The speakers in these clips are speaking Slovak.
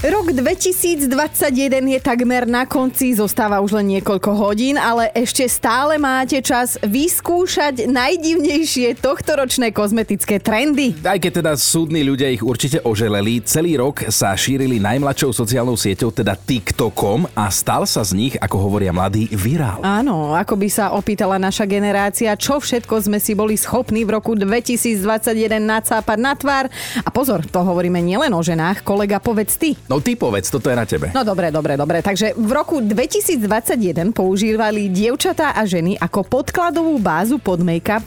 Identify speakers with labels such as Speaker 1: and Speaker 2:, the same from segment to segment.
Speaker 1: Rok 2021 je takmer na konci, zostáva už len niekoľko hodín, ale ešte stále máte čas vyskúšať najdivnejšie tohtoročné kozmetické trendy.
Speaker 2: Aj keď teda súdni ľudia ich určite oželeli, celý rok sa šírili najmladšou sociálnou sieťou, teda TikTokom a stal sa z nich, ako hovoria mladí, virál.
Speaker 1: Áno, ako by sa opýtala naša generácia, čo všetko sme si boli schopní v roku 2021 nacápať na tvár. A pozor, to hovoríme nielen o ženách, kolega, povedz ty.
Speaker 2: No ty povedz, toto je na tebe.
Speaker 1: No dobre, dobre, dobre. Takže v roku 2021 používali dievčatá a ženy ako podkladovú bázu pod make-up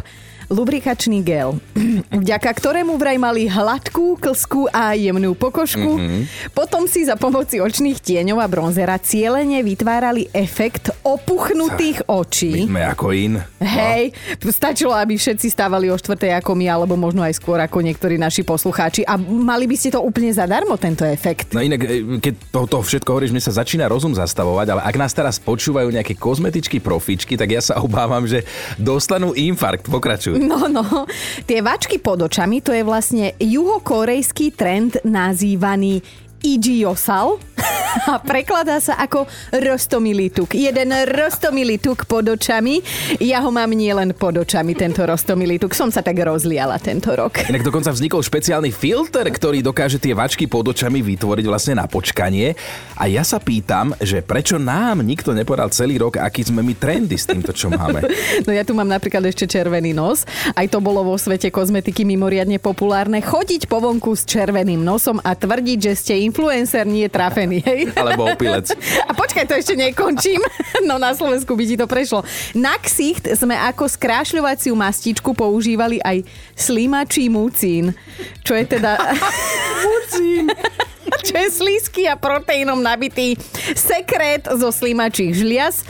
Speaker 1: lubrikačný gel, vďaka ktorému vraj mali hladkú, klskú a jemnú pokožku. Mm-hmm. Potom si za pomoci očných tieňov a bronzera cieľene vytvárali efekt opuchnutých očí.
Speaker 2: My sme ako in.
Speaker 1: Hej, stačilo, aby všetci stávali o štvrtej ako my, alebo možno aj skôr ako niektorí naši poslucháči. A mali by ste to úplne zadarmo, tento efekt.
Speaker 2: No inak, e, keď to, to všetko hovoríš, mne sa začína rozum zastavovať, ale ak nás teraz počúvajú nejaké kozmetičky profičky, tak ja sa obávam, že dostanú infarkt. Pokračuj.
Speaker 1: No, no. Tie vačky pod očami, to je vlastne juhokorejský trend nazývaný Ijiosal a prekladá sa ako rostomilý tuk. Jeden rostomilý tuk pod očami. Ja ho mám nielen pod očami, tento rostomilý tuk. Som sa tak rozliala tento rok.
Speaker 2: Inak dokonca vznikol špeciálny filter, ktorý dokáže tie vačky pod očami vytvoriť vlastne na počkanie. A ja sa pýtam, že prečo nám nikto nepovedal celý rok, aký sme my trendy s týmto, čo máme.
Speaker 1: No ja tu mám napríklad ešte červený nos. Aj to bolo vo svete kozmetiky mimoriadne populárne. Chodiť po vonku s červeným nosom a tvrdiť, že ste influencer nie je trafený, hej?
Speaker 2: Alebo opilec.
Speaker 1: A počkaj, to ešte nekončím. No na Slovensku by ti to prešlo. Na ksicht sme ako skrášľovaciu mastičku používali aj slimačí mucín. Čo je teda...
Speaker 2: Mucín.
Speaker 1: čo je slízky a proteínom nabitý sekret zo slimačích žliaz.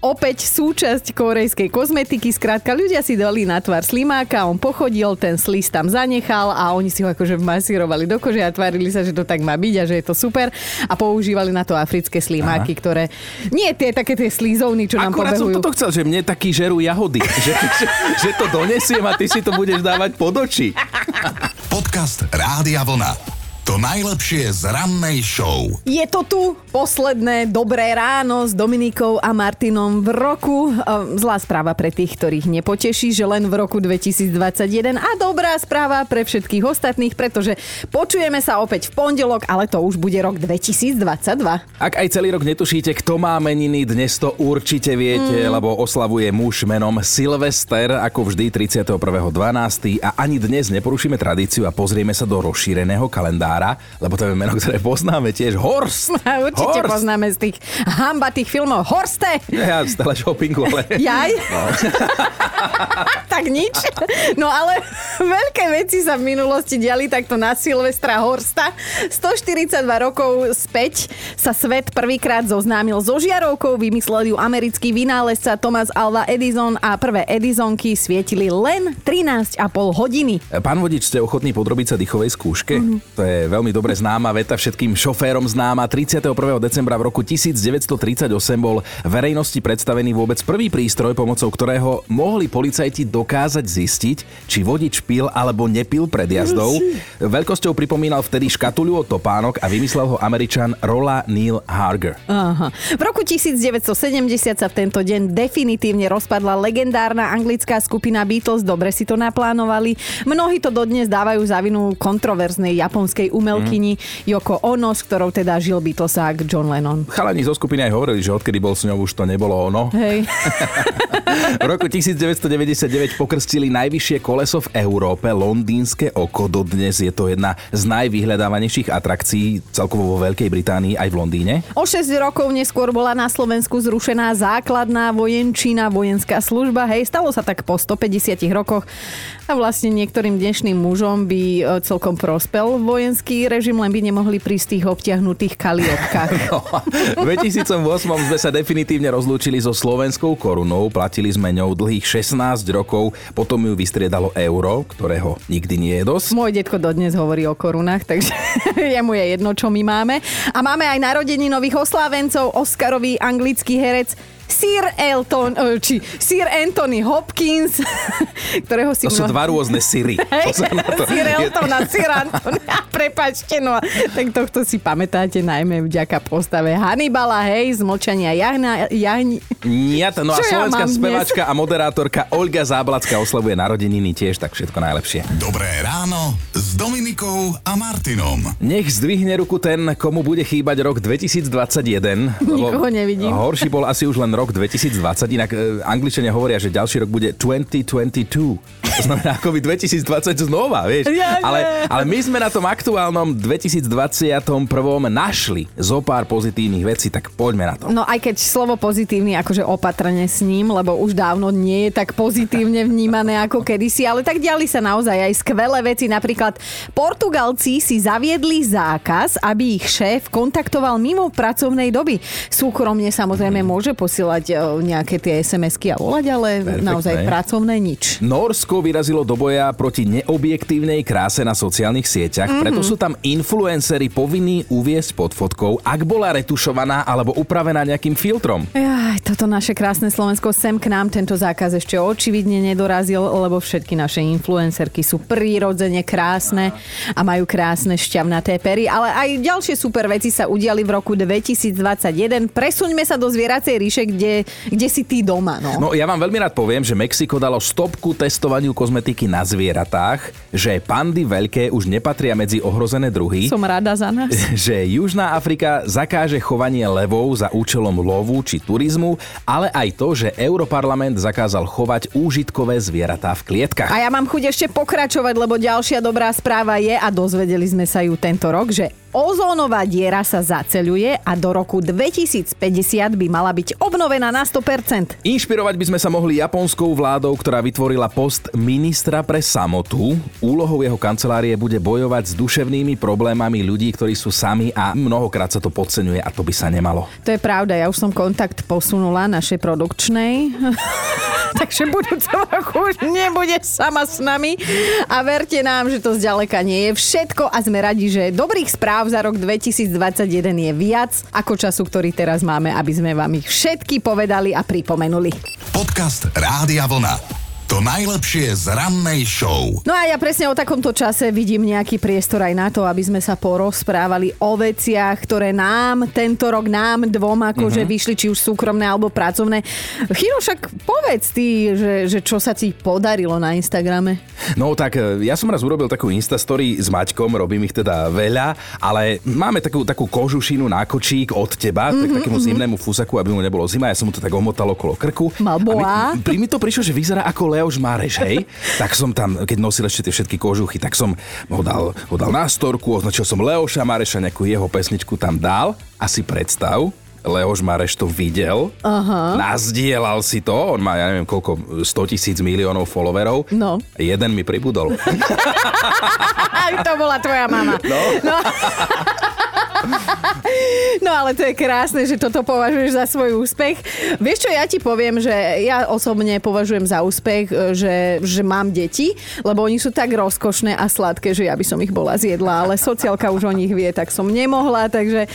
Speaker 1: Opäť súčasť korejskej kozmetiky. Skrátka, ľudia si dali na tvár slimáka, on pochodil, ten slíz tam zanechal a oni si ho akože masírovali do kože a tvárili sa, že to tak má byť a že je to super. A používali na to africké slimáky, Aha. ktoré... Nie tie také tie slízovny, čo nám
Speaker 2: Akurát
Speaker 1: pobehujú.
Speaker 2: som toto chcel, že mne taký žerú jahody. že, že, že to donesiem a ty si to budeš dávať pod oči.
Speaker 3: Podcast Rádia Vlna. To najlepšie z rannej show.
Speaker 1: Je to tu posledné dobré ráno s Dominikou a Martinom v roku. Ehm, Zlá správa pre tých, ktorých nepoteší, že len v roku 2021 a dobrá správa pre všetkých ostatných, pretože počujeme sa opäť v pondelok, ale to už bude rok 2022.
Speaker 2: Ak aj celý rok netušíte, kto má meniny, dnes to určite viete, mm. lebo oslavuje muž menom Silvester, ako vždy 31.12. A ani dnes neporušíme tradíciu a pozrieme sa do rozšíreného kalendára Mára, lebo to je meno, ktoré poznáme tiež. Horst!
Speaker 1: Určite
Speaker 2: Horst.
Speaker 1: poznáme z tých hambatých filmov. Horste!
Speaker 2: Ja z telešopingu, ale...
Speaker 1: Jaj? No. tak nič. No ale veľké veci sa v minulosti diali takto na Silvestra Horsta. 142 rokov späť sa svet prvýkrát zoznámil so žiarovkou, vymyslel ju americký vynálezca Thomas Alva Edison a prvé Edisonky svietili len 13,5 hodiny.
Speaker 2: Pán vodič, ste ochotní podrobiť sa dýchovej skúške? Mm-hmm. To je veľmi dobre známa veta, všetkým šoférom známa. 31. decembra v roku 1938 bol verejnosti predstavený vôbec prvý prístroj, pomocou ktorého mohli policajti dokázať zistiť, či vodič pil alebo nepil pred jazdou. Veľkosťou pripomínal vtedy škatuľu od topánok a vymyslel ho američan Rolla Neil Harger.
Speaker 1: Aha. V roku 1970 sa v tento deň definitívne rozpadla legendárna anglická skupina Beatles. Dobre si to naplánovali. Mnohí to dodnes dávajú za vinu kontroverznej japonskej umelkyni mm. Yoko Ono, s ktorou teda žil Beatlesák John Lennon.
Speaker 2: Chalani zo skupiny aj hovorili, že odkedy bol s ňou už to nebolo ono.
Speaker 1: Hej.
Speaker 2: v roku 1999 pokrstili najvyššie koleso v Európe, londýnske oko. Dodnes je to jedna z najvyhľadávanejších atrakcií celkovo vo Veľkej Británii aj v Londýne.
Speaker 1: O 6 rokov neskôr bola na Slovensku zrušená základná vojenčina, vojenská služba. Hej, stalo sa tak po 150 rokoch a vlastne niektorým dnešným mužom by e, celkom prospel vojenský režim, len by nemohli prísť tých obťahnutých kaliopkách.
Speaker 2: No, v 2008 sme sa definitívne rozlúčili so slovenskou korunou, platili sme ňou dlhých 16 rokov, potom ju vystriedalo euro, ktorého nikdy nie je dosť.
Speaker 1: Môj detko dodnes hovorí o korunách, takže jemu je jedno, čo my máme. A máme aj narodení nových oslávencov, Oscarový anglický herec Sir Elton, e, či Sir Anthony Hopkins, ktorého si...
Speaker 2: To sú
Speaker 1: mnoho-
Speaker 2: dva rôzne syry. Pozor na to.
Speaker 1: Sir Elton a Sir Anthony. Prepačte, no. Tak tohto si pamätáte najmä vďaka postave Hannibala, hej, z mlčania jahna, jahni...
Speaker 2: Nie, to- no a
Speaker 1: ja
Speaker 2: slovenská
Speaker 1: dnes?
Speaker 2: speváčka a moderátorka Olga Záblacká oslavuje narodeniny tiež, tak všetko najlepšie.
Speaker 3: Dobré ráno s Dominikou a Martinom.
Speaker 2: Nech zdvihne ruku ten, komu bude chýbať rok 2021. lebo
Speaker 1: Nikoho nevidím.
Speaker 2: Horší bol asi už len rok 2020, inak e, angličania hovoria, že ďalší rok bude 2022. To znamená ako by 2020 znova, vieš.
Speaker 1: Ja
Speaker 2: ale, ale my sme na tom aktuálnom 2021. našli zo pár pozitívnych vecí, tak poďme na to.
Speaker 1: No aj keď slovo pozitívny, akože opatrne s ním, lebo už dávno nie je tak pozitívne vnímané ako kedysi, ale tak diali sa naozaj aj skvelé veci. Napríklad Portugalci si zaviedli zákaz, aby ich šéf kontaktoval mimo pracovnej doby. Súkromne samozrejme môže posielať e, nejaké tie SMS-ky a volať, ale
Speaker 2: Perfektné.
Speaker 1: naozaj pracovné nič.
Speaker 2: Norsko vyrazilo do boja proti neobjektívnej kráse na sociálnych sieťach,
Speaker 1: Mhm.
Speaker 2: mm-hmm. preto sú tam influenceri povinní uviesť pod fotkou, ak bola retušovaná alebo upravená nejakým filtrom.
Speaker 1: Aj, toto naše krásne Slovensko sem k nám tento zákaz ešte očividne nedorazil, lebo všetky naše influencerky sú prirodzene krásne a majú krásne šťavnaté pery, ale aj ďalšie super veci sa udiali v roku 2021. Presuňme sa do zvieracej ríše, kde, kde si ty doma. No.
Speaker 2: No ja vám veľmi rád poviem, že Mexiko dalo stopku testovaniu kozmetiky na zvieratách, že pandy veľké už nepatria medzi ohrozené druhy.
Speaker 1: Som rada za nás.
Speaker 2: že Južná Afrika zakáže chovanie levov za účelom lovu či turizmu, ale aj to, že Europarlament zakázal chovať úžitkové zvieratá v klietkach.
Speaker 1: A ja mám chuť ešte pokračovať, lebo ďalšia dobrá správa je, a dozvedeli sme sa ju tento rok, že ozónová diera sa zaceľuje a do roku 2050 by mala byť obnovená na 100%.
Speaker 2: Inšpirovať by sme sa mohli japonskou vládou, ktorá vytvorila post ministra pre samotu. Úlohou jeho kancelárie bude bojovať s duševnými problémami ľudí, ktorí sú sami a mnohokrát sa to podceňuje a to by sa nemalo.
Speaker 1: To je pravda, ja už som kontakt posunula našej produkčnej. Takže budúceho roku už nebude sama s nami. A verte nám, že to zďaleka nie je všetko a sme radi, že dobrých správ za rok 2021 je viac ako času, ktorý teraz máme, aby sme vám ich všetky povedali a pripomenuli.
Speaker 3: Podcast Rádia Vlna. To najlepšie z rannej show.
Speaker 1: No a ja presne o takomto čase vidím nejaký priestor aj na to, aby sme sa porozprávali o veciach, ktoré nám tento rok, nám dvom akože vyšli, či už súkromné alebo pracovné. Chino, však povedz ty, že, že čo sa ti podarilo na Instagrame.
Speaker 2: No tak e, ja som raz urobil takú Instastory s Maťkom, robím ich teda veľa, ale máme takú, takú kožušinu na kočík od teba, mm-hmm, tak takému zimnému fusaku, aby mu nebolo zima, ja som mu to tak omotal okolo krku.
Speaker 1: Mal boa.
Speaker 2: A mi, pri mi to prišlo, že vyzerá ako Leoš Mareš, hej? tak som tam, keď nosil ešte tie všetky kožuchy, tak som ho dal, ho dal na storku, označil som Leoša Mareša, nejakú jeho pesničku tam dal a si predstav, Leoš Mareš to videl, Aha. nazdielal si to, on má, ja neviem koľko, 100 tisíc miliónov followerov.
Speaker 1: No.
Speaker 2: Jeden mi pribudol.
Speaker 1: to bola tvoja mama.
Speaker 2: No.
Speaker 1: No. no ale to je krásne, že toto považuješ za svoj úspech. Vieš čo, ja ti poviem, že ja osobne považujem za úspech, e, že, že mám deti, lebo oni sú tak rozkošné a sladké, že ja by som ich bola zjedla, ale sociálka už o nich vie, tak som nemohla, takže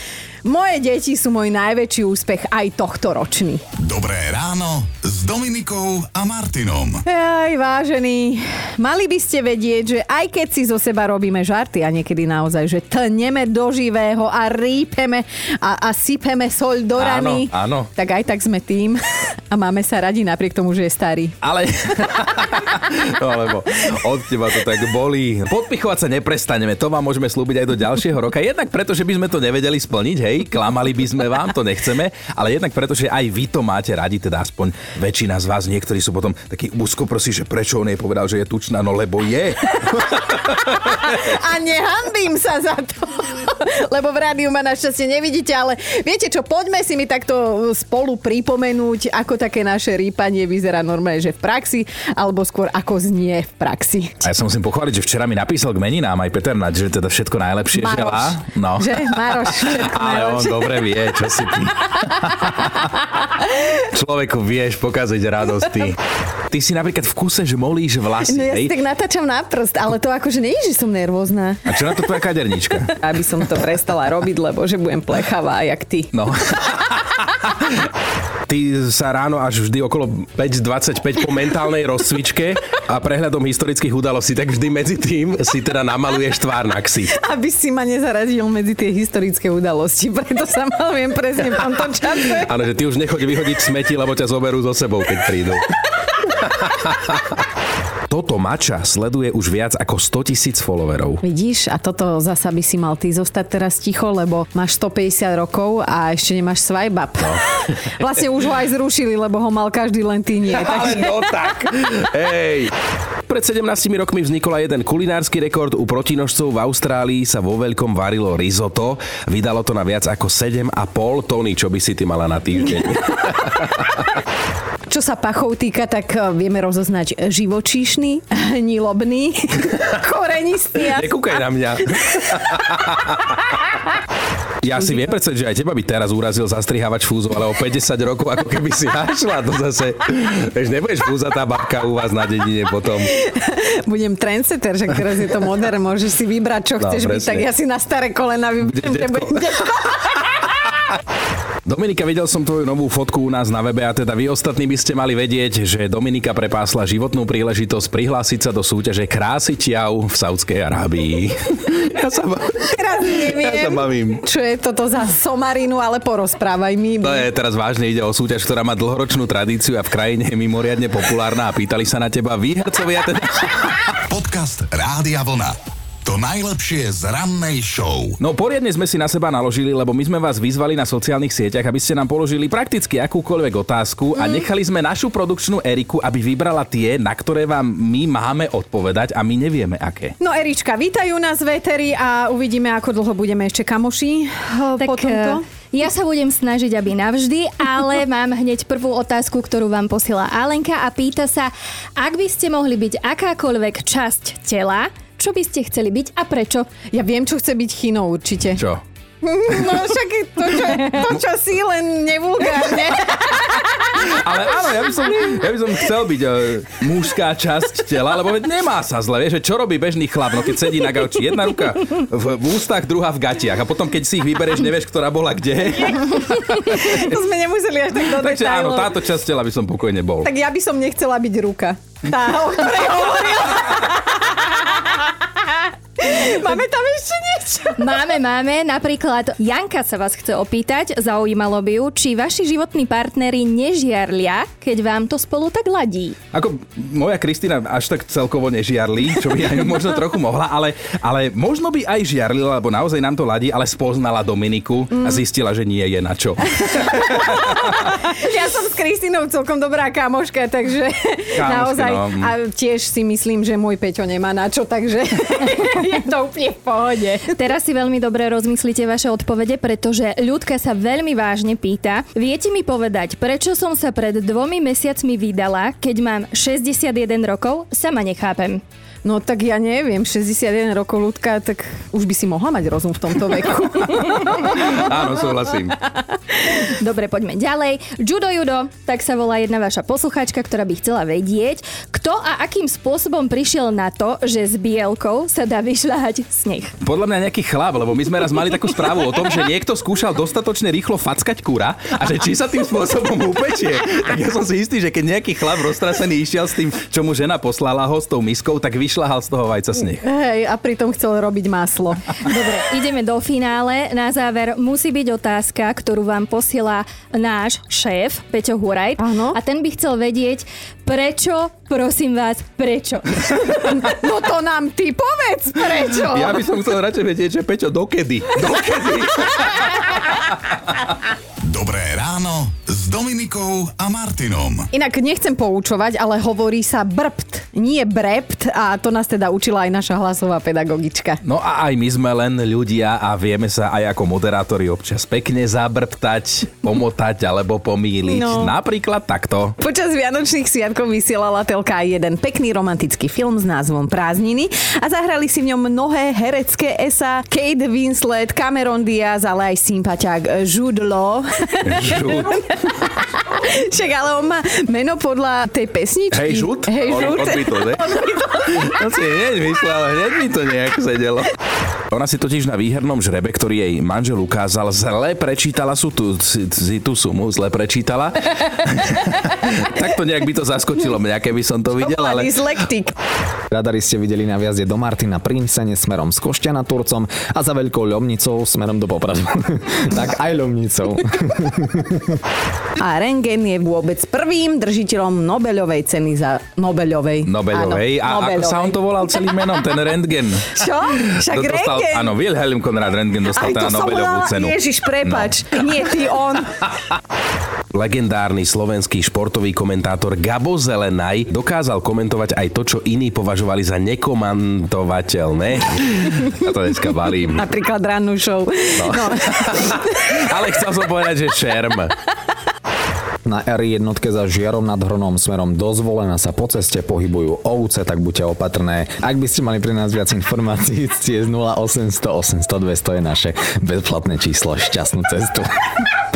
Speaker 1: moje deti sú môj najväčší úspech aj tohto ročný.
Speaker 3: Dobré ráno s Dominikou a Martinom.
Speaker 1: Aj vážení, mali by ste vedieť, že aj keď si zo seba robíme žarty a niekedy naozaj, že tneme do živého a rýpeme a, a sypeme soľ do rany,
Speaker 2: Áno, áno.
Speaker 1: tak aj tak sme tým a máme sa radi napriek tomu, že je starý.
Speaker 2: Ale... no lebo od teba to tak bolí. Podpichovať sa neprestaneme, to vám môžeme slúbiť aj do ďalšieho roka. Jednak preto, že by sme to nevedeli splniť, hej, klamali by sme vám, to nechceme, ale jednak preto, že aj vy to máte radi, teda aspoň väčšina z vás, niektorí sú potom takí úzkoprosí, že prečo on jej povedal, že je tučná, no lebo je.
Speaker 1: A nehambím sa za to, lebo v rádiu ma našťastie nevidíte, ale viete čo, poďme si mi takto spolu pripomenúť, ako také naše rýpanie vyzerá normálne, že v praxi, alebo skôr ako znie v praxi.
Speaker 2: A ja sa musím pochváliť, že včera mi napísal k meninám aj Peter Naď, že teda všetko najlepšie
Speaker 1: Maroš.
Speaker 2: želá. No.
Speaker 1: Že? Maroš, všetko
Speaker 2: Ale on dobre vie, čo si ty. Človeku vieš pokaziť radosť ty. Ty si napríklad v kuse žmolíš vlasy,
Speaker 1: No ja si
Speaker 2: hej?
Speaker 1: tak natáčam na prst, ale to akože nie že som nervózna.
Speaker 2: A čo na to tvoja kadernička?
Speaker 1: Aby som to prestala robiť, lebo že budem plechavá, jak ty.
Speaker 2: No. Ty sa ráno až vždy okolo 5.25 po mentálnej rozcvičke a prehľadom historických udalostí, tak vždy medzi tým si teda namaluješ tvár na ksi.
Speaker 1: Aby si ma nezaradil medzi tie historické udalosti, preto sa malujem presne v tomto čase.
Speaker 2: Áno, že ty už nechoď vyhodiť smeti, lebo ťa zoberú so sebou, keď prídu. Toto mača sleduje už viac ako 100 tisíc followerov.
Speaker 1: Vidíš, a toto zasa by si mal ty zostať teraz ticho, lebo máš 150 rokov a ešte nemáš swipe up. No. vlastne už ho aj zrušili, lebo ho mal každý len ty nie.
Speaker 2: Ale no tak. Hej. Pred 17 rokmi vznikol aj jeden kulinársky rekord. U protinožcov v Austrálii sa vo veľkom varilo risotto. Vydalo to na viac ako 7,5 tóny, čo by si ty mala na týždeň.
Speaker 1: Čo sa pachov týka, tak eh, vieme rozoznať živočíšny, hnilobný, korenistý.
Speaker 2: Nekúkaj na mňa. Ja si viem predstaviť, že aj teba by teraz urazil zastrihávač fúzov, ale o 50 rokov ako keby si našla to zase. Vieš, nebudeš fúzatá babka u vás na dedine potom.
Speaker 1: Budem trendsetter, že teraz je to modern, môžeš si vybrať, čo no, chceš presne. byť, tak ja si na staré kolena vyberiem.
Speaker 2: Dominika, videl som tvoju novú fotku u nás na webe a teda vy ostatní by ste mali vedieť, že Dominika prepásla životnú príležitosť prihlásiť sa do súťaže Krásy ťau v Saudskej Arábii.
Speaker 1: Ja sa, ba- ja
Speaker 2: sa bavím.
Speaker 1: Čo je toto za somarinu, ale porozprávaj mi.
Speaker 2: To je teraz vážne, ide o súťaž, ktorá má dlhoročnú tradíciu a v krajine je mimoriadne populárna a pýtali sa na teba výhercovia teda...
Speaker 3: Podcast Rádia Vlna. To najlepšie z rannej show.
Speaker 2: No poriadne sme si na seba naložili, lebo my sme vás vyzvali na sociálnych sieťach, aby ste nám položili prakticky akúkoľvek otázku mm. a nechali sme našu produkčnú Eriku, aby vybrala tie, na ktoré vám my máme odpovedať a my nevieme aké.
Speaker 1: No Erička, vítajú nás veteri a uvidíme, ako dlho budeme ešte kamoši eh, tak, po tomto.
Speaker 4: Eh, ja sa budem snažiť, aby navždy, ale mám hneď prvú otázku, ktorú vám posiela Alenka a pýta sa, ak by ste mohli byť akákoľvek časť tela, čo by ste chceli byť a prečo?
Speaker 1: Ja viem, čo chce byť chino určite.
Speaker 2: Čo?
Speaker 1: No však to, čo, to, čo si len nevulgárne.
Speaker 2: Ale áno, ja by som, ja by som chcel byť uh, mužská časť tela, lebo nemá sa zle, vieš, čo robí bežný chlap, no keď sedí na gauči, jedna ruka v, v ústach, druhá v gatiach a potom keď si ich vyberieš, nevieš, ktorá bola kde.
Speaker 1: to sme nemuseli až tak do
Speaker 2: Takže áno, táto časť tela by som pokojne bol.
Speaker 1: Tak ja by som nechcela byť ruka. Tá, o ktorej hovorila. Máme tam ešte niečo?
Speaker 4: Máme, máme. Napríklad Janka sa vás chce opýtať, zaujímalo by ju, či vaši životní partnery nežiarlia, keď vám to spolu tak ladí.
Speaker 2: Ako moja Kristina až tak celkovo nežiarli, čo by aj možno trochu mohla, ale, ale možno by aj žiarlila, lebo naozaj nám to ladí, ale spoznala Dominiku mm. a zistila, že nie je na čo.
Speaker 1: ja som s Kristinou celkom dobrá kamoška, takže Kamošky, naozaj no. a tiež si myslím, že môj Peťo nemá na čo, takže je to úplne v pohode.
Speaker 4: Teraz si veľmi dobre rozmyslíte vaše odpovede, pretože ľudka sa veľmi vážne pýta. Viete mi povedať, prečo som sa pred dvomi mesiacmi vydala, keď mám 61 rokov? Sama nechápem.
Speaker 1: No tak ja neviem, 61 rokov ľudka, tak už by si mohla mať rozum v tomto veku.
Speaker 2: Áno, súhlasím.
Speaker 4: Dobre, poďme ďalej. Judo Judo, tak sa volá jedna vaša posluchačka, ktorá by chcela vedieť, kto a akým spôsobom prišiel na to, že s bielkou sa dá vyšľahať sneh.
Speaker 2: Podľa mňa nejaký chlap, lebo my sme raz mali takú správu o tom, že niekto skúšal dostatočne rýchlo fackať kúra a že či sa tým spôsobom upečie. Tak ja som si istý, že keď nejaký chlap roztrasený išiel s tým, čo mu žena poslala ho s tou miskou, tak vyšla vyšľahal z toho vajca sneh.
Speaker 1: Hej, a pritom chcel robiť maslo.
Speaker 4: Dobre, ideme do finále. Na záver musí byť otázka, ktorú vám posiela náš šéf, Peťo Hurajt.
Speaker 1: Áno.
Speaker 4: A ten by chcel vedieť, prečo, prosím vás, prečo?
Speaker 1: no to nám ty povedz, prečo?
Speaker 2: Ja by som chcel radšej vedieť, že Peťo, dokedy? Dokedy?
Speaker 3: Dobré ráno s Dominikou a Martinom.
Speaker 1: Inak nechcem poučovať, ale hovorí sa brpt, nie brept a to nás teda učila aj naša hlasová pedagogička.
Speaker 2: No a aj my sme len ľudia a vieme sa aj ako moderátori občas pekne zabrptať, pomotať alebo pomýliť. No. Napríklad takto.
Speaker 1: Počas Vianočných sviatkov vysielala telka aj jeden pekný romantický film s názvom Prázdniny a zahrali si v ňom mnohé herecké esa Kate Winslet, Cameron Diaz, ale aj sympatiák Jude Law.
Speaker 2: Žút.
Speaker 1: Však ale on má meno podľa tej pesničky.
Speaker 2: Hej, žút?
Speaker 1: Hej, žút.
Speaker 2: Od, od Beatles, To si hneď myslel, ale hneď mi to nejak sedelo. Ona si totiž na výhernom žrebe, ktorý jej manžel ukázal, zle prečítala sú tú, si- si tú sumu, zle prečítala. To nejak by to zaskočilo mňa, keby som to videl, ale...
Speaker 1: Dyslektik.
Speaker 5: Radari ste videli na viazde do Martina pri Insene smerom z Košťana Turcom a za Veľkou Ľomnicou smerom do Popradu. tak aj Ľomnicou.
Speaker 1: A Rengen je vôbec prvým držiteľom Nobeľovej ceny za Nobeľovej.
Speaker 2: Nobeľovej.
Speaker 1: Áno,
Speaker 2: A ako sa on to volal celým menom, ten Rentgen?
Speaker 1: Čo? Však
Speaker 2: dostal,
Speaker 1: Rengen.
Speaker 2: áno, Wilhelm Konrad Rentgen dostal teda
Speaker 1: bola,
Speaker 2: cenu.
Speaker 1: Ježiš, prepač. No. Nie, ty on.
Speaker 2: Legendárny slovenský športový komentátor Gabo Zelenaj dokázal komentovať aj to, čo iní považovali za nekomentovateľné. A to dneska balím.
Speaker 1: Napríklad rannú show. No. no.
Speaker 2: Ale chcel som povedať, že šerm.
Speaker 5: Na R1 za Žiarom nad Hronom smerom do Zvolena sa po ceste pohybujú ovce, tak buďte opatrné. Ak by ste mali pre nás viac informácií, ste z 0800 800 200 je naše bezplatné číslo. Šťastnú cestu.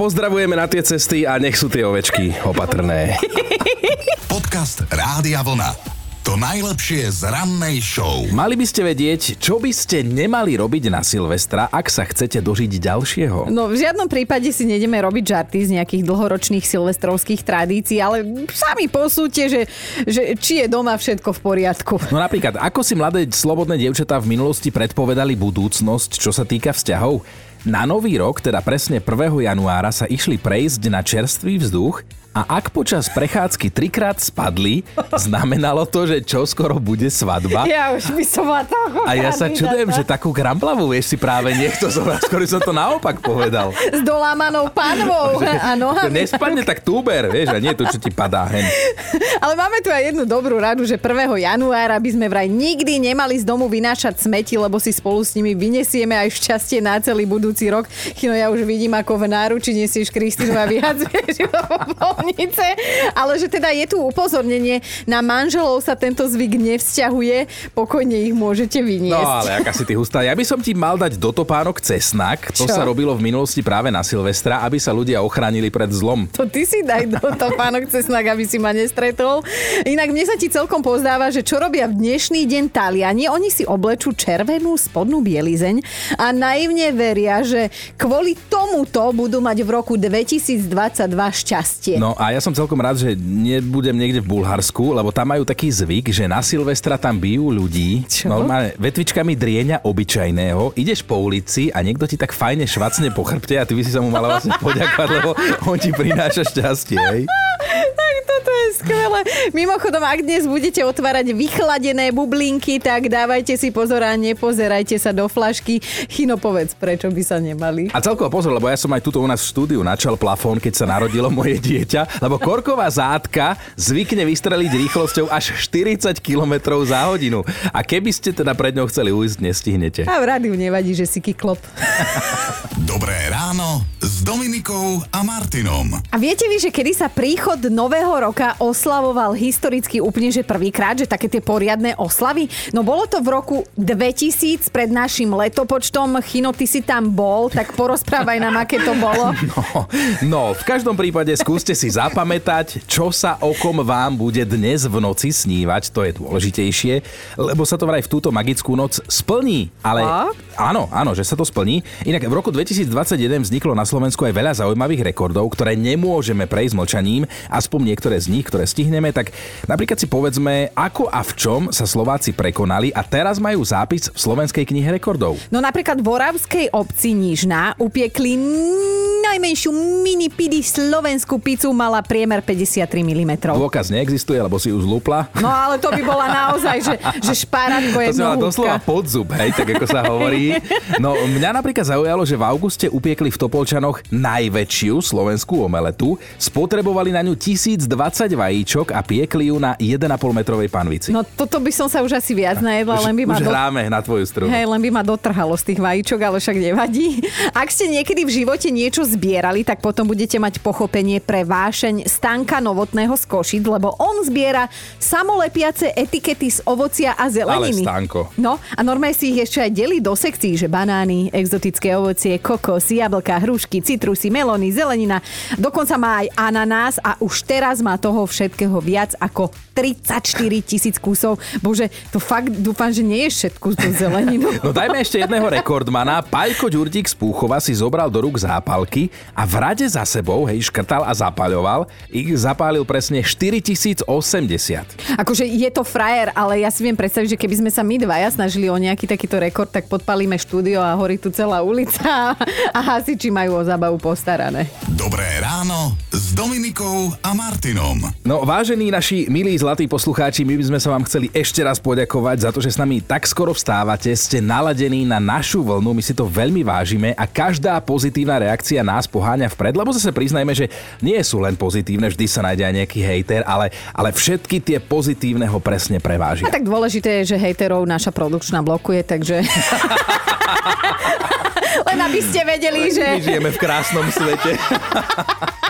Speaker 2: Pozdravujeme na tie cesty a nech sú tie ovečky opatrné.
Speaker 3: Podcast Rádia Vlna. To najlepšie z rannej show.
Speaker 2: Mali by ste vedieť, čo by ste nemali robiť na Silvestra, ak sa chcete dožiť ďalšieho.
Speaker 1: No v žiadnom prípade si nejdeme robiť žarty z nejakých dlhoročných silvestrovských tradícií, ale sami posúďte, že, že či je doma všetko v poriadku.
Speaker 2: No napríklad, ako si mladé slobodné dievčatá v minulosti predpovedali budúcnosť, čo sa týka vzťahov? Na nový rok, teda presne 1. januára, sa išli prejsť na čerstvý vzduch a ak počas prechádzky trikrát spadli, znamenalo to, že čo skoro bude svadba.
Speaker 1: Ja už by som mala toho
Speaker 2: A ja sa čudujem, že takú gramplavú vieš si práve niekto zobrať, skôr som to naopak povedal.
Speaker 1: S dolámanou pánvou a nohami.
Speaker 2: nespadne tak túber, vieš, a nie to, čo ti padá hen.
Speaker 1: Ale máme tu aj jednu dobrú radu, že 1. januára by sme vraj nikdy nemali z domu vynášať smeti, lebo si spolu s nimi vynesieme aj šťastie na celý budúci rok. Chino, ja už vidím, ako v náruči nesieš Kristínu a vyhadzuješ polnice. Ale že teda je tu upozornenie, na manželov sa tento zvyk nevzťahuje, pokojne ich môžete vyniesť.
Speaker 2: No ale aká si ty hustá. Ja by som ti mal dať do topánok cesnak. To
Speaker 1: Čo?
Speaker 2: sa robilo v minulosti práve na Silvestra, aby sa ľudia ochránili pred zlom.
Speaker 1: To ty si daj do to pánok cesnak, aby si ma nestretol. Inak mne sa ti celkom pozdáva, že čo robia v dnešný deň Taliani, oni si oblečú červenú spodnú bielizeň a naivne veria, že kvôli tomuto budú mať v roku 2022 šťastie.
Speaker 2: No a ja som celkom rád, že nebudem niekde v Bulharsku, lebo tam majú taký zvyk, že na Silvestra tam bijú ľudí.
Speaker 1: Čo?
Speaker 2: Normálne vetvičkami drieňa obyčajného. Ideš po ulici a niekto ti tak fajne švacne po chrbte a ty by si sa mu mala vlastne poďakovať, lebo on ti prináša šťastie. Hej?
Speaker 1: Toto je skvelé. Mimochodom, ak dnes budete otvárať vychladené bublinky, tak dávajte si pozor a nepozerajte sa do flašky. Chino, povedz, prečo by sa nemali.
Speaker 2: A celkovo pozor, lebo ja som aj tuto u nás v štúdiu načal plafón, keď sa narodilo moje dieťa, lebo korková zátka zvykne vystreliť rýchlosťou až 40 km za hodinu. A keby ste teda pred ňou chceli ujsť, nestihnete.
Speaker 1: A v rádiu nevadí, že si kyklop.
Speaker 3: Dobré ráno s Dominikou a Martinom.
Speaker 1: A viete vy, že kedy sa príchod nového roka oslavoval historicky úplne, že prvýkrát, že také tie poriadne oslavy? No bolo to v roku 2000 pred našim letopočtom. Chino, ty si tam bol, tak porozprávaj nám, aké to bolo.
Speaker 2: No, no, v každom prípade skúste si zapamätať, čo sa okom vám bude dnes v noci snívať, to je dôležitejšie, lebo sa to vraj v túto magickú noc splní. Ale
Speaker 1: Fakt?
Speaker 2: áno, áno, že sa to splní. Inak v roku 2021 vzniklo na Slovensku aj veľa zaujímavých rekordov, ktoré nemôžeme prejsť mlčaním, aspoň niektoré z nich, ktoré stihneme, tak napríklad si povedzme, ako a v čom sa Slováci prekonali a teraz majú zápis v Slovenskej knihe rekordov.
Speaker 1: No napríklad v Oravskej obci Nižná upiekli najmenšiu mini pidi slovenskú pizzu, mala priemer 53 mm.
Speaker 2: Dôkaz neexistuje, lebo si ju zlúpla.
Speaker 1: No ale to by bola naozaj, že, že
Speaker 2: To si mala
Speaker 1: jednohúbka.
Speaker 2: doslova podzub, hej, tak ako sa hovorí. No mňa napríklad zaujalo, že v auguste upiekli v Topolčanoch najväčšiu slovenskú omeletu, spotrebovali na ňu 1020 vajíčok a piekli ju na 1,5 metrovej panvici.
Speaker 1: No toto by som sa už asi viac najedla, len by ma
Speaker 2: už
Speaker 1: do...
Speaker 2: hráme na tvoju strunu.
Speaker 1: Hej, len by ma dotrhalo z tých vajíčok, ale však nevadí. Ak ste niekedy v živote niečo zbierali, tak potom budete mať pochopenie pre vášeň Stanka Novotného z Košic, lebo on zbiera samolepiace etikety z ovocia a zeleniny.
Speaker 2: Ale Stanko.
Speaker 1: No a normálne si ich ešte aj delí do sekcií, že banány, exotické ovocie, kokos, jablka, hrušky, citrusy, melóny, zelenina, dokonca má aj ananás a už teraz má toho všetkého viac ako 34 tisíc kusov. Bože, to fakt dúfam, že nie je všetku tú zeleninu.
Speaker 2: No dajme ešte jedného rekordmana. Pajko Ďurdík z Púchova si zobral do rúk zápalky a v rade za sebou, hej, škrtal a zapaľoval. Ich zapálil presne 4080.
Speaker 1: Akože je to frajer, ale ja si viem predstaviť, že keby sme sa my dvaja snažili o nejaký takýto rekord, tak podpalíme štúdio a horí tu celá ulica a hasiči majú o zábavu postarané.
Speaker 3: Dobré ráno s Dominikou a Martinom.
Speaker 2: No vážení naši milí zlatí poslucháči, my by sme sa vám chceli ešte raz poďakovať za to, že s nami tak skoro vstávate, ste naladení na našu vlnu, my si to veľmi vážime a každá pozitívna reakcia nás poháňa vpred, lebo zase priznajme, že nie sú len pozitívne, vždy sa nájde aj nejaký hejter, ale, ale všetky tie pozitívne ho presne prevážia.
Speaker 1: A tak dôležité je, že hejterov naša produkčná blokuje, takže... Len aby ste vedeli, že...
Speaker 2: My žijeme v krásnom svete.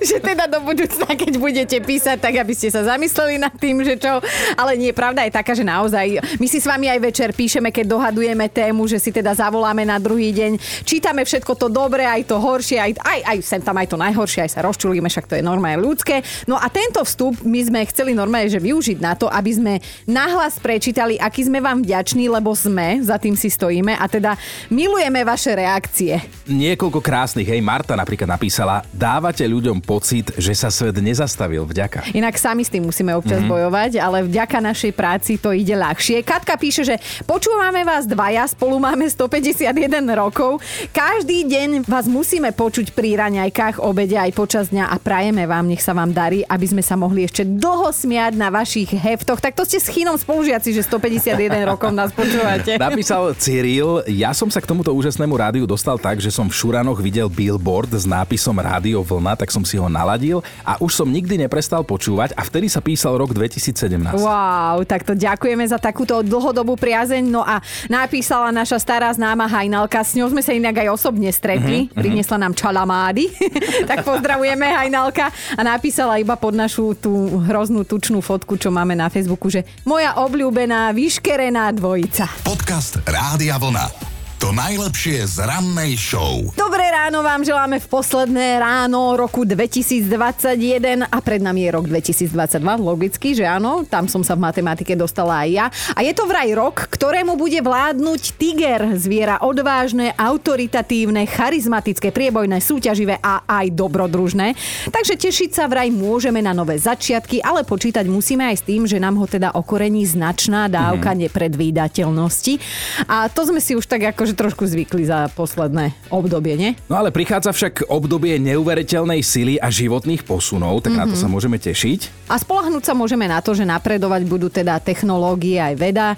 Speaker 1: že teda do budúcna, keď budete písať, tak aby ste sa zamysleli nad tým, že čo. Ale nie, pravda je taká, že naozaj my si s vami aj večer píšeme, keď dohadujeme tému, že si teda zavoláme na druhý deň. Čítame všetko to dobré, aj to horšie, aj, aj, aj sem tam aj to najhoršie, aj sa rozčulíme, však to je normálne ľudské. No a tento vstup my sme chceli normálne, že využiť na to, aby sme nahlas prečítali, aký sme vám vďační, lebo sme, za tým si stojíme a teda milujeme vaše reakcie.
Speaker 2: Niekoľko krásnych, hej, Marta napríklad napísala, dávate ľuďom pocit, že sa svet nezastavil, vďaka.
Speaker 1: Inak sami s tým musíme občas mm-hmm. bojovať, ale vďaka našej práci to ide ľahšie. Katka píše, že počúvame vás dvaja, spolu máme 151 rokov. Každý deň vás musíme počuť pri raňajkách, obede aj počas dňa a prajeme vám, nech sa vám darí, aby sme sa mohli ešte dlho smiať na vašich heftoch. Tak to ste s Chinom spolužiaci, že 151 rokov nás počúvate.
Speaker 2: Napísal Cyril, ja som sa k tomuto úžasnému rádiu dostal tak, že som v Šuranoch videl billboard s nápisom Rádio Vlna, tak som si ho naladil a už som nikdy neprestal počúvať a vtedy sa písal rok 2017.
Speaker 1: Wow, tak to ďakujeme za takúto dlhodobú priazeň. No a napísala naša stará známa Hajnalka, s ňou sme sa inak aj osobne stretli, uh-huh, priniesla nám čalamády, tak pozdravujeme Hajnalka a napísala iba pod našu tú hroznú tučnú fotku, čo máme na Facebooku, že moja obľúbená vyškerená dvojica.
Speaker 3: Podcast Rádia Vlna. To najlepšie z rannej show.
Speaker 1: Dobré ráno vám želáme v posledné ráno roku 2021 a pred nami je rok 2022, logicky, že áno, tam som sa v matematike dostala aj ja. A je to vraj rok, ktorému bude vládnuť tiger, zviera odvážne, autoritatívne, charizmatické, priebojné, súťaživé a aj dobrodružné. Takže tešiť sa vraj môžeme na nové začiatky, ale počítať musíme aj s tým, že nám ho teda okorení značná dávka mm. nepredvídateľnosti. A to sme si už tak akože trošku zvykli za posledné obdobie, nie?
Speaker 2: No ale prichádza však obdobie neuveriteľnej sily a životných posunov, tak mm-hmm. na to sa mhm. môžeme tešiť.
Speaker 1: A spolahnúť sa môžeme na to, že napredovať budú teda technológie aj veda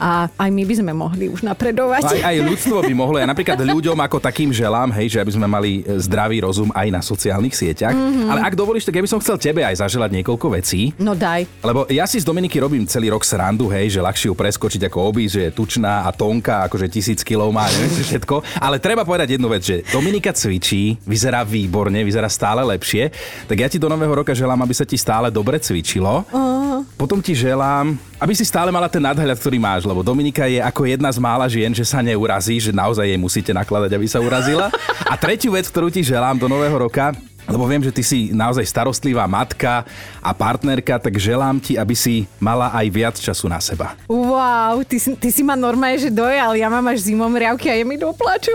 Speaker 1: a aj my by sme mohli už napredovať.
Speaker 2: Aj, aj ľudstvo by mohlo. Ja napríklad ľuďom ako takým želám, hej, že aby sme mali e, zdravý rozum aj na sociálnych sieťach. Mm-hmm. Ale ak dovolíš, tak ja by som chcel tebe aj zaželať niekoľko vecí.
Speaker 1: No daj.
Speaker 2: Lebo ja si z Dominiky robím celý rok srandu, hej, že ľahšie ju preskočiť ako obi, že je tučná a tonká, akože tisíc kilov má, neviem si všetko. Ale treba povedať jednu vec, že Dominika cvičí, vyzerá výborne, vyzerá stále lepšie. Tak ja ti do nového roka želám, aby sa ti stále dobre cvičilo. Uh. Potom ti želám, aby si stále mala ten nadhľad, ktorý máš, lebo Dominika je ako jedna z mála žien, že sa neurazí, že naozaj jej musíte nakladať, aby sa urazila. A tretiu vec, ktorú ti želám do nového roka, lebo viem, že ty si naozaj starostlivá matka a partnerka, tak želám ti, aby si mala aj viac času na seba.
Speaker 1: Wow, ty, ty si ma normálne, že dojal. Ja mám až zimom riavky a je mi doplaču.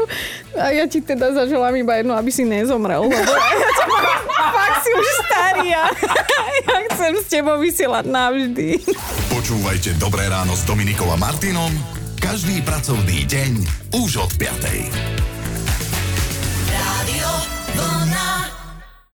Speaker 1: A ja ti teda zaželám iba jedno, aby si nezomrel. Lebo ja ťa mám, fakt si už starý a ja chcem s tebou vysielať navždy.
Speaker 3: Počúvajte Dobré ráno s Dominikom a Martinom každý pracovný deň už od 5.